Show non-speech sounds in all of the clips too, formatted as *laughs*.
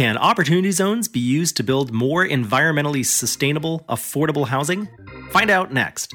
Can opportunity zones be used to build more environmentally sustainable, affordable housing? Find out next.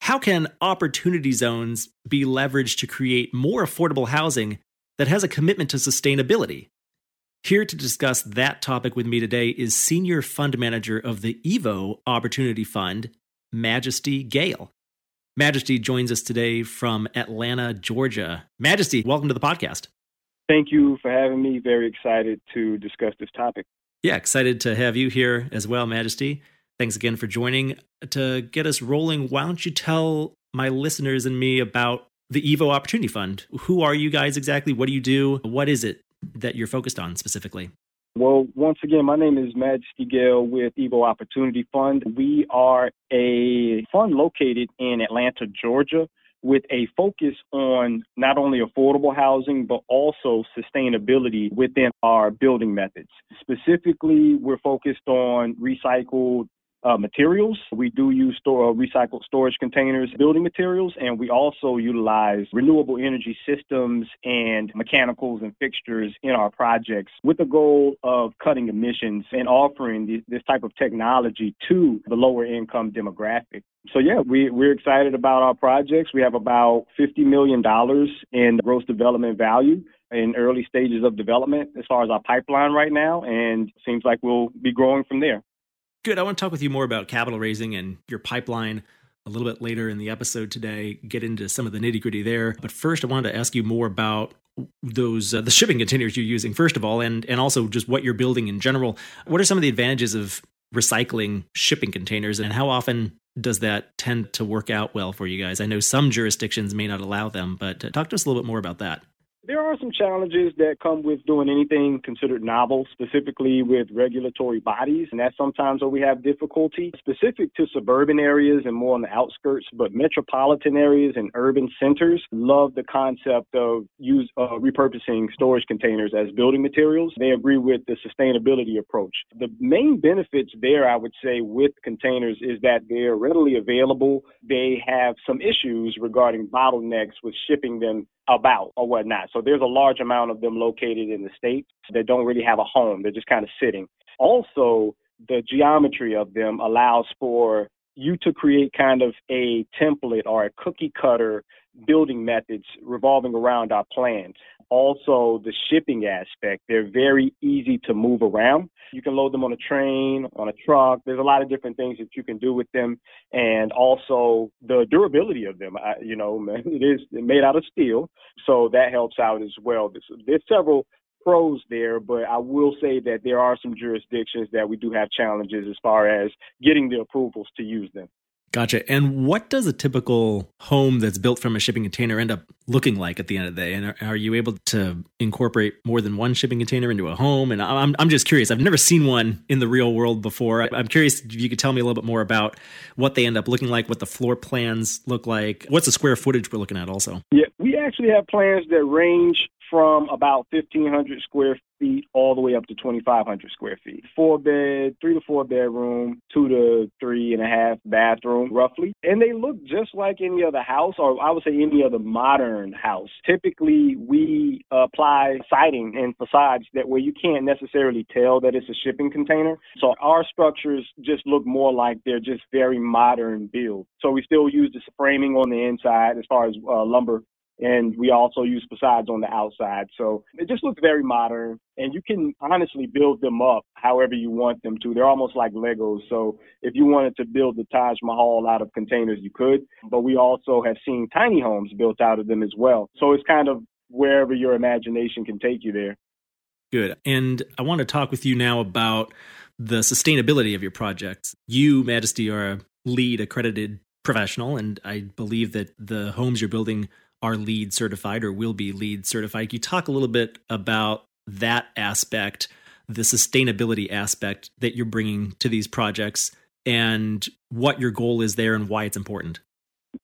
How can opportunity zones be leveraged to create more affordable housing that has a commitment to sustainability? Here to discuss that topic with me today is Senior Fund Manager of the EVO Opportunity Fund, Majesty Gale. Majesty joins us today from Atlanta, Georgia. Majesty, welcome to the podcast. Thank you for having me. Very excited to discuss this topic. Yeah, excited to have you here as well, Majesty. Thanks again for joining. To get us rolling, why don't you tell my listeners and me about the Evo Opportunity Fund? Who are you guys exactly? What do you do? What is it that you're focused on specifically? Well, once again, my name is Majesty Gale with Evo Opportunity Fund. We are a fund located in Atlanta, Georgia, with a focus on not only affordable housing, but also sustainability within our building methods. Specifically, we're focused on recycled uh, materials. We do use store, uh, recycled storage containers, building materials, and we also utilize renewable energy systems and mechanicals and fixtures in our projects with the goal of cutting emissions and offering this type of technology to the lower income demographic. So yeah, we, we're excited about our projects. We have about $50 million in gross development value in early stages of development as far as our pipeline right now, and seems like we'll be growing from there. Good. I want to talk with you more about capital raising and your pipeline a little bit later in the episode today, get into some of the nitty gritty there. But first, I wanted to ask you more about those uh, the shipping containers you're using first of all and and also just what you're building in general what are some of the advantages of recycling shipping containers and how often does that tend to work out well for you guys i know some jurisdictions may not allow them but uh, talk to us a little bit more about that there are some challenges that come with doing anything considered novel, specifically with regulatory bodies, and that's sometimes where we have difficulty. Specific to suburban areas and more on the outskirts, but metropolitan areas and urban centers love the concept of use uh, repurposing storage containers as building materials. They agree with the sustainability approach. The main benefits there, I would say, with containers is that they're readily available. They have some issues regarding bottlenecks with shipping them about or whatnot. So there's a large amount of them located in the states that don't really have a home. They're just kind of sitting. Also, the geometry of them allows for you to create kind of a template or a cookie cutter building methods revolving around our plans. Also, the shipping aspect, they're very easy to move around. You can load them on a train, on a truck. There's a lot of different things that you can do with them. And also the durability of them. I, you know, *laughs* it is made out of steel. So that helps out as well. There's, there's several pros there, but I will say that there are some jurisdictions that we do have challenges as far as getting the approvals to use them. Gotcha. And what does a typical home that's built from a shipping container end up looking like at the end of the day? And are, are, you able to incorporate more than one shipping container into a home? And I'm, I'm just curious. I've never seen one in the real world before. I'm curious if you could tell me a little bit more about what they end up looking like, what the floor plans look like. What's the square footage we're looking at also? Yeah, we actually have plans that range from about 1,500 square feet all the way up to 2,500 square feet. Four bed, three to four bedroom, two to three and a half bathroom, roughly. And they look just like any other house, or I would say any other modern house. Typically, we apply siding and facades that where you can't necessarily tell that it's a shipping container. So our structures just look more like they're just very modern build. So we still use the framing on the inside as far as uh, lumber and we also use facades on the outside. So it just looks very modern, and you can honestly build them up however you want them to. They're almost like Legos. So if you wanted to build the Taj Mahal out of containers, you could. But we also have seen tiny homes built out of them as well. So it's kind of wherever your imagination can take you there. Good. And I want to talk with you now about the sustainability of your projects. You, Majesty, are a LEED accredited professional, and I believe that the homes you're building are LEED certified or will be LEED certified. Can you talk a little bit about that aspect, the sustainability aspect that you're bringing to these projects and what your goal is there and why it's important.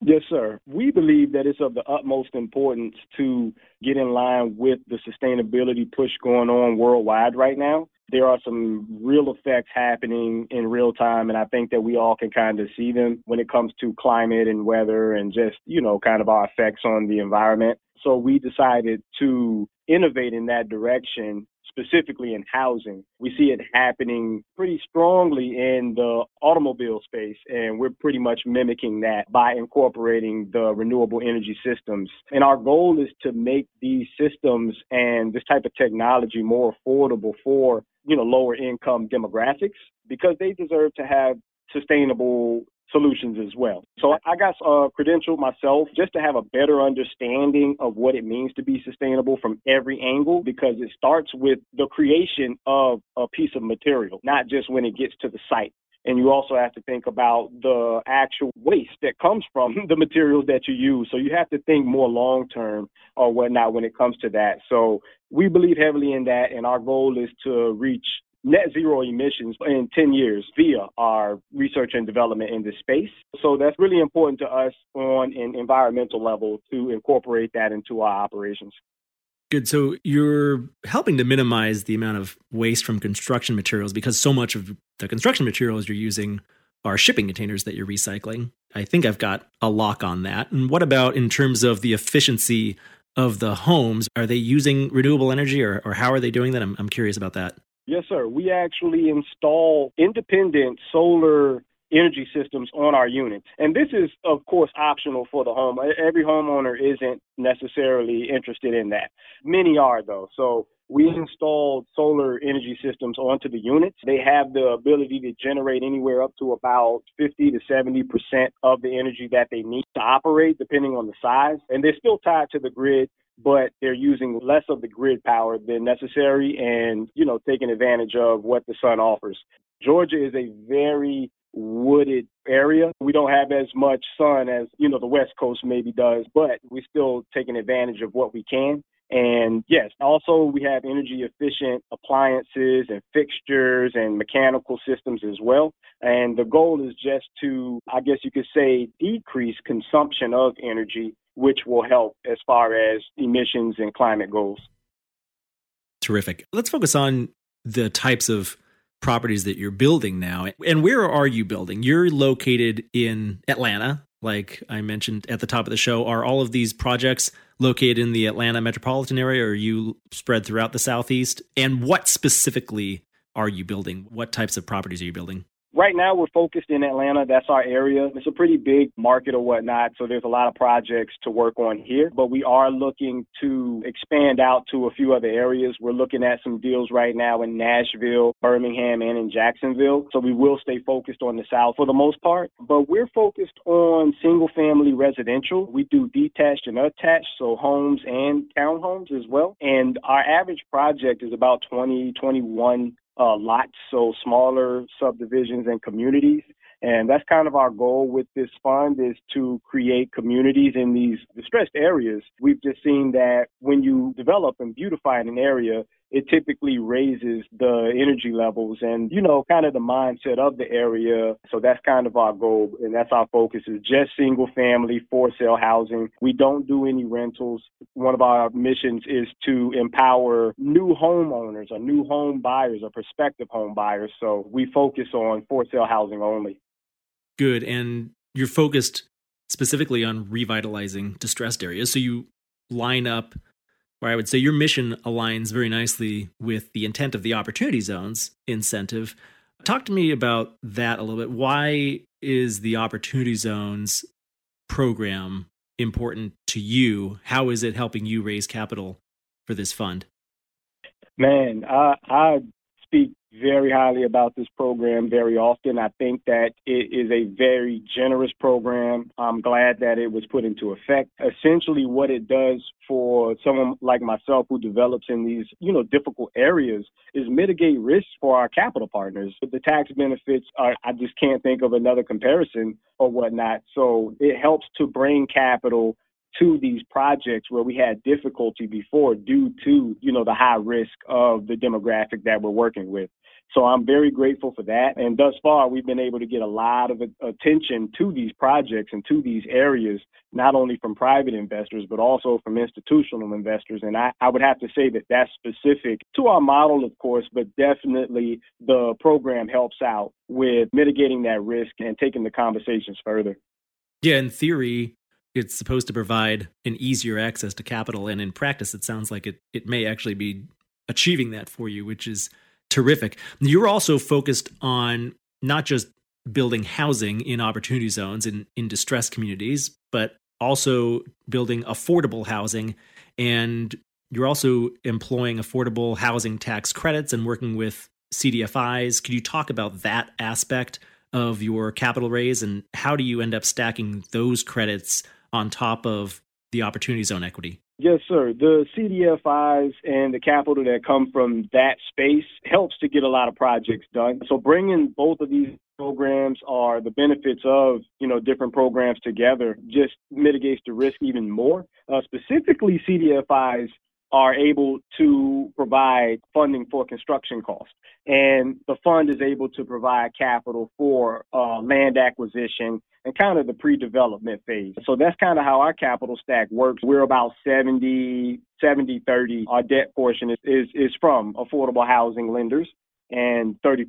Yes, sir. We believe that it's of the utmost importance to get in line with the sustainability push going on worldwide right now. There are some real effects happening in real time, and I think that we all can kind of see them when it comes to climate and weather and just, you know, kind of our effects on the environment. So we decided to innovate in that direction specifically in housing. We see it happening pretty strongly in the automobile space, and we're pretty much mimicking that by incorporating the renewable energy systems. And our goal is to make these systems and this type of technology more affordable for, you know, lower income demographics because they deserve to have sustainable solutions as well. So I got a credential myself just to have a better understanding of what it means to be sustainable from every angle because it starts with the creation of a piece of material, not just when it gets to the site. And you also have to think about the actual waste that comes from *laughs* the materials that you use. So you have to think more long term or whatnot when it comes to that. So we believe heavily in that, and our goal is to reach net zero emissions in 10 years via our research and development in this space. So that's really important to us on an environmental level to incorporate that into our operations. Good. So you're helping to minimize the amount of waste from construction materials because so much of the construction materials you're using are shipping containers that you're recycling. I think I've got a lock on that. And what about in terms of the efficiency of the homes? Are they using renewable energy or, or how are they doing that? I'm, I'm curious about that. Yes, sir. We actually install independent solar energy systems on our units. And this is, of course, optional for the home. Every homeowner isn't necessarily interested in that. Many are, though. So we installed solar energy systems onto the units. They have the ability to generate anywhere up to about 50 to 70% of the energy that they need to operate, depending on the size. And they're still tied to the grid but they're using less of the grid power than necessary and, you know, taking advantage of what the sun offers. Georgia is a very wooded area. We don't have as much sun as, you know, the West Coast maybe does, but we're still taking advantage of what we can. And yes, also we have energy efficient appliances and fixtures and mechanical systems as well. And the goal is just to, I guess you could say, decrease consumption of energy which will help as far as emissions and climate goals. Terrific. Let's focus on the types of properties that you're building now. And where are you building? You're located in Atlanta, like I mentioned at the top of the show. Are all of these projects located in the Atlanta metropolitan area or are you spread throughout the Southeast? And what specifically are you building? What types of properties are you building? Right now, we're focused in Atlanta. That's our area. It's a pretty big market or whatnot, so there's a lot of projects to work on here. But we are looking to expand out to a few other areas. We're looking at some deals right now in Nashville, Birmingham, and in Jacksonville. So we will stay focused on the South for the most part. But we're focused on single family residential. We do detached and attached, so homes and townhomes as well. And our average project is about 20, 21 uh, lots, so smaller subdivisions and communities. And that's kind of our goal with this fund is to create communities in these distressed areas. We've just seen that when you develop and beautify an area, it typically raises the energy levels and, you know, kind of the mindset of the area. So that's kind of our goal. And that's our focus is just single family for sale housing. We don't do any rentals. One of our missions is to empower new homeowners or new home buyers or prospective home buyers. So we focus on for sale housing only. Good. And you're focused specifically on revitalizing distressed areas. So you line up where I would say your mission aligns very nicely with the intent of the Opportunity Zones incentive. Talk to me about that a little bit. Why is the Opportunity Zones program important to you? How is it helping you raise capital for this fund? Man, I, I speak very highly about this program very often. I think that it is a very generous program. I'm glad that it was put into effect. Essentially, what it does for someone like myself who develops in these, you know, difficult areas is mitigate risk for our capital partners. The tax benefits are, I just can't think of another comparison or whatnot. So it helps to bring capital to these projects where we had difficulty before due to, you know, the high risk of the demographic that we're working with. So I'm very grateful for that. And thus far, we've been able to get a lot of attention to these projects and to these areas, not only from private investors, but also from institutional investors. And I, I would have to say that that's specific to our model, of course, but definitely the program helps out with mitigating that risk and taking the conversations further. Yeah, in theory, it's supposed to provide an easier access to capital. And in practice, it sounds like it, it may actually be achieving that for you, which is terrific. You're also focused on not just building housing in opportunity zones in, in distressed communities, but also building affordable housing. And you're also employing affordable housing tax credits and working with CDFIs. Could you talk about that aspect of your capital raise and how do you end up stacking those credits on top of the opportunity zone equity? Yes, sir. The CDFIs and the capital that come from that space helps to get a lot of projects done. So bringing both of these programs are the benefits of, you know, different programs together just mitigates the risk even more. Uh, specifically, CDFIs are able to provide funding for construction costs. And the fund is able to provide capital for uh, land acquisition and kind of the pre-development phase. So that's kind of how our capital stack works. We're about 70, 70, 30. Our debt portion is, is, is from affordable housing lenders and 30%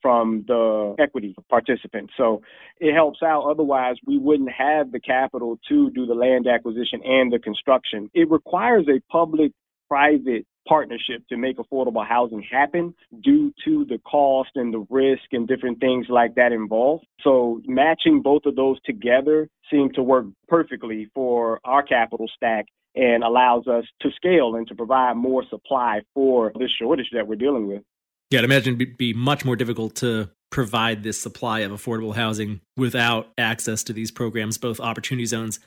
from the equity participants. So it helps out. Otherwise, we wouldn't have the capital to do the land acquisition and the construction. It requires a public private partnership to make affordable housing happen due to the cost and the risk and different things like that involved. So matching both of those together seemed to work perfectly for our capital stack and allows us to scale and to provide more supply for this shortage that we're dealing with. Yeah, I'd imagine it'd be much more difficult to provide this supply of affordable housing without access to these programs, both opportunity zones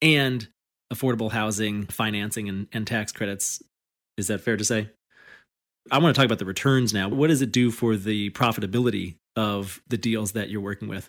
and affordable housing financing and, and tax credits is that fair to say? I want to talk about the returns now. What does it do for the profitability of the deals that you're working with?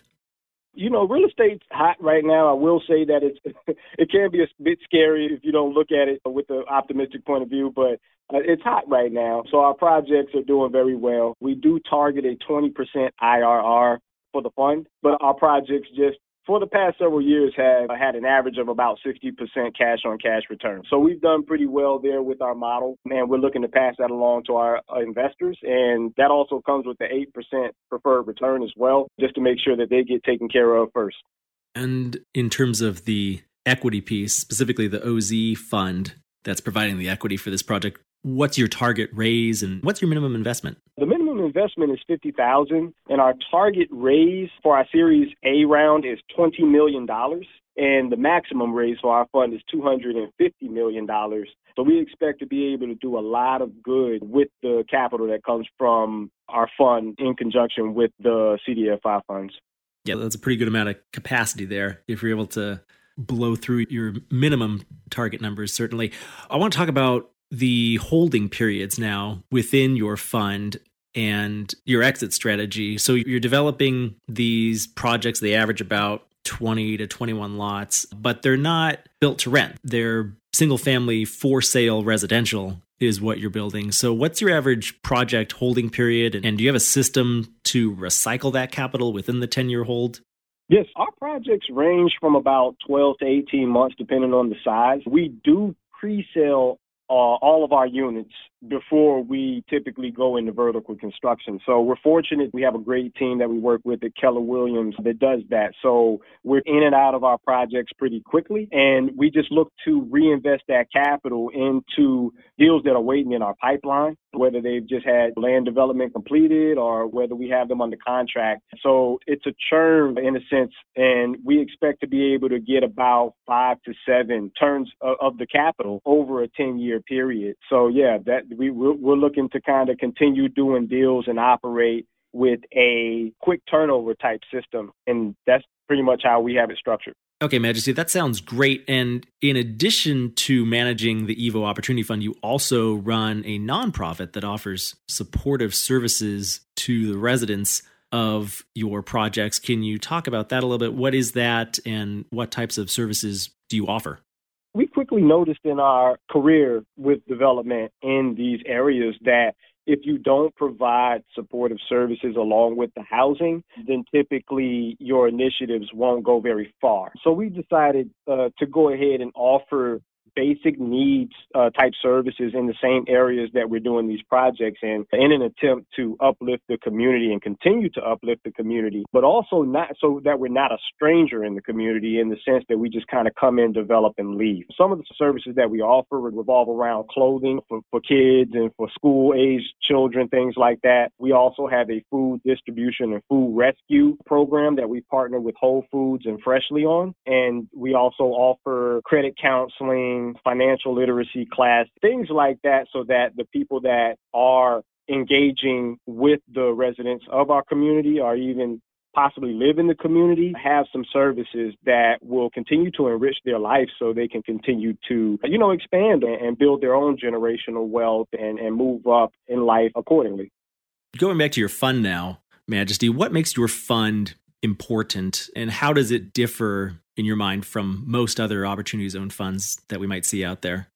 You know, real estate's hot right now. I will say that it's *laughs* it can be a bit scary if you don't look at it with an optimistic point of view, but uh, it's hot right now. So our projects are doing very well. We do target a 20% IRR for the fund, but our projects just for the past several years have had an average of about 60% cash on cash return. So we've done pretty well there with our model, and we're looking to pass that along to our uh, investors. And that also comes with the 8% preferred return as well, just to make sure that they get taken care of first. And in terms of the equity piece, specifically the OZ fund that's providing the equity for this project, what's your target raise and what's your minimum investment? The minimum investment is 50,000 and our target raise for our series A round is 20 million dollars and the maximum raise for our fund is 250 million dollars. So we expect to be able to do a lot of good with the capital that comes from our fund in conjunction with the CDFI funds. Yeah, that's a pretty good amount of capacity there if you're able to blow through your minimum target numbers certainly. I want to talk about the holding periods now within your fund and your exit strategy. So you're developing these projects, they average about 20 to 21 lots, but they're not built to rent. They're single family for sale residential is what you're building. So what's your average project holding period and do you have a system to recycle that capital within the 10 year hold? Yes, our projects range from about 12 to 18 months depending on the size. We do pre-sale uh, all of our units before we typically go into vertical construction. So we're fortunate we have a great team that we work with at Keller Williams that does that. So we're in and out of our projects pretty quickly and we just look to reinvest that capital into deals that are waiting in our pipeline, whether they've just had land development completed or whether we have them under contract. So it's a churn in a sense and we expect to be able to get about five to seven turns of, the capital over a 10 year period. So yeah, that we we're, we're looking to kind of continue doing deals and operate with a quick turnover type system, and that's pretty much how we have it structured. Okay, Majesty, that sounds great. And in addition to managing the Evo Opportunity Fund, you also run a nonprofit that offers supportive services to the residents of your projects. Can you talk about that a little bit? What is that, and what types of services do you offer? We quickly noticed in our career with development in these areas that if you don't provide supportive services along with the housing, then typically your initiatives won't go very far. So we decided uh, to go ahead and offer basic needs uh, type services in the same areas that we're doing these projects in, in an attempt to uplift the community and continue to uplift the community, but also not so that we're not a stranger in the community in the sense that we just kind of come in, develop, and leave. Some of the services that we offer revolve around clothing for, for kids and for school age children, things like that. We also have a food distribution and food rescue program that we partner with Whole Foods and Freshly on. And we also offer credit counseling financial literacy class, things like that, so that the people that are engaging with the residents of our community or even possibly live in the community have some services that will continue to enrich their life so they can continue to, you know, expand and build their own generational wealth and, and move up in life accordingly. Going back to your fund now, Majesty, what makes your fund important and how does it differ in your mind from most other opportunity zone funds that we might see out there?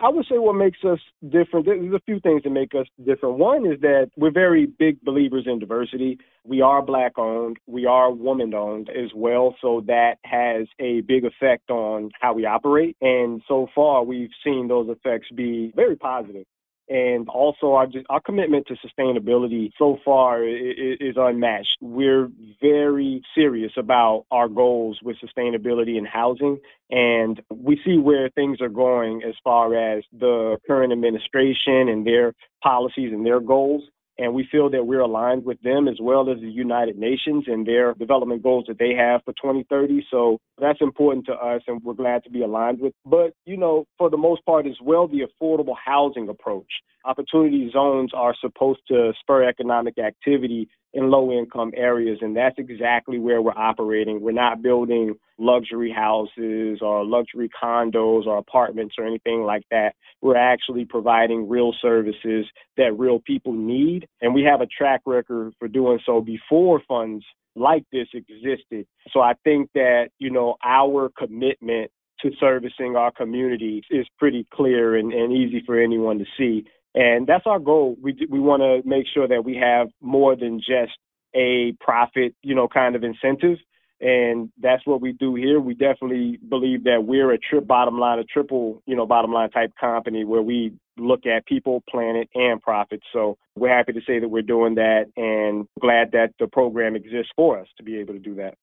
I would say what makes us different, there's a few things that make us different. One is that we're very big believers in diversity. We are black owned, we are woman owned as well. So that has a big effect on how we operate. And so far, we've seen those effects be very positive. And also, our, our commitment to sustainability so far is unmatched. We're very serious about our goals with sustainability and housing, and we see where things are going as far as the current administration and their policies and their goals and we feel that we're aligned with them as well as the United Nations and their development goals that they have for 2030. So that's important to us, and we're glad to be aligned with. But, you know, for the most part as well, the affordable housing approach. Opportunity zones are supposed to spur economic activity in low income areas. And that's exactly where we're operating. We're not building luxury houses or luxury condos or apartments or anything like that. We're actually providing real services that real people need. And we have a track record for doing so before funds like this existed. So I think that, you know, our commitment to servicing our community is pretty clear and, and easy for anyone to see. And that's our goal. We we want to make sure that we have more than just a profit, you know, kind of incentive. And that's what we do here. We definitely believe that we're a trip bottom line, a triple, you know, bottom line type company where we look at people, planet, and profit. So we're happy to say that we're doing that and glad that the program exists for us to be able to do that.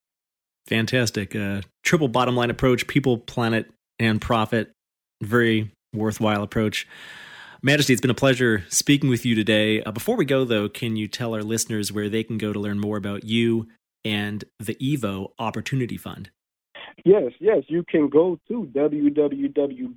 Fantastic. Uh, triple bottom line approach, people, planet, and profit. Very worthwhile approach. Majesty, it's been a pleasure speaking with you today. Uh, before we go, though, can you tell our listeners where they can go to learn more about you and the EVO Opportunity Fund? Yes, yes. You can go to www.evo,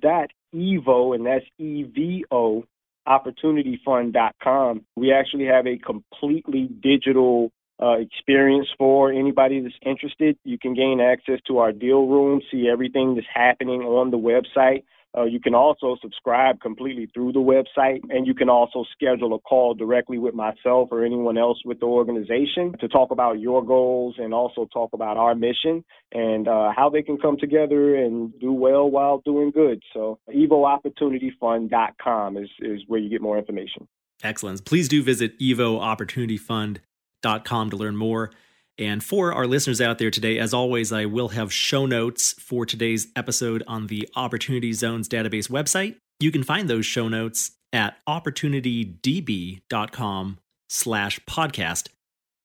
and that's E-V-O, opportunityfund.com. We actually have a completely digital uh, experience for anybody that's interested. You can gain access to our deal room, see everything that's happening on the website. Uh, you can also subscribe completely through the website, and you can also schedule a call directly with myself or anyone else with the organization to talk about your goals and also talk about our mission and uh, how they can come together and do well while doing good. So, evoopportunityfund.com is, is where you get more information. Excellent. Please do visit evoopportunityfund.com to learn more. And for our listeners out there today, as always, I will have show notes for today's episode on the Opportunity Zones database website. You can find those show notes at opportunitydb.com slash podcast.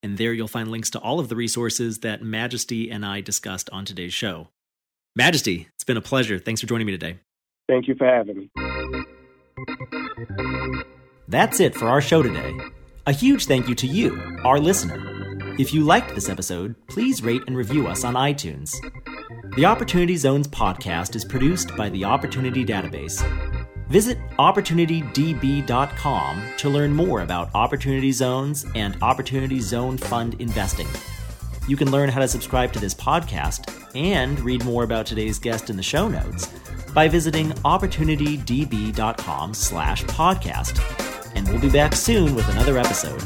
And there you'll find links to all of the resources that Majesty and I discussed on today's show. Majesty, it's been a pleasure. Thanks for joining me today. Thank you for having me. That's it for our show today. A huge thank you to you, our listener. If you liked this episode, please rate and review us on iTunes. The Opportunity Zones podcast is produced by the Opportunity Database. Visit OpportunityDB.com to learn more about Opportunity Zones and Opportunity Zone Fund investing. You can learn how to subscribe to this podcast and read more about today's guest in the show notes by visiting opportunitydb.com slash podcast. And we'll be back soon with another episode.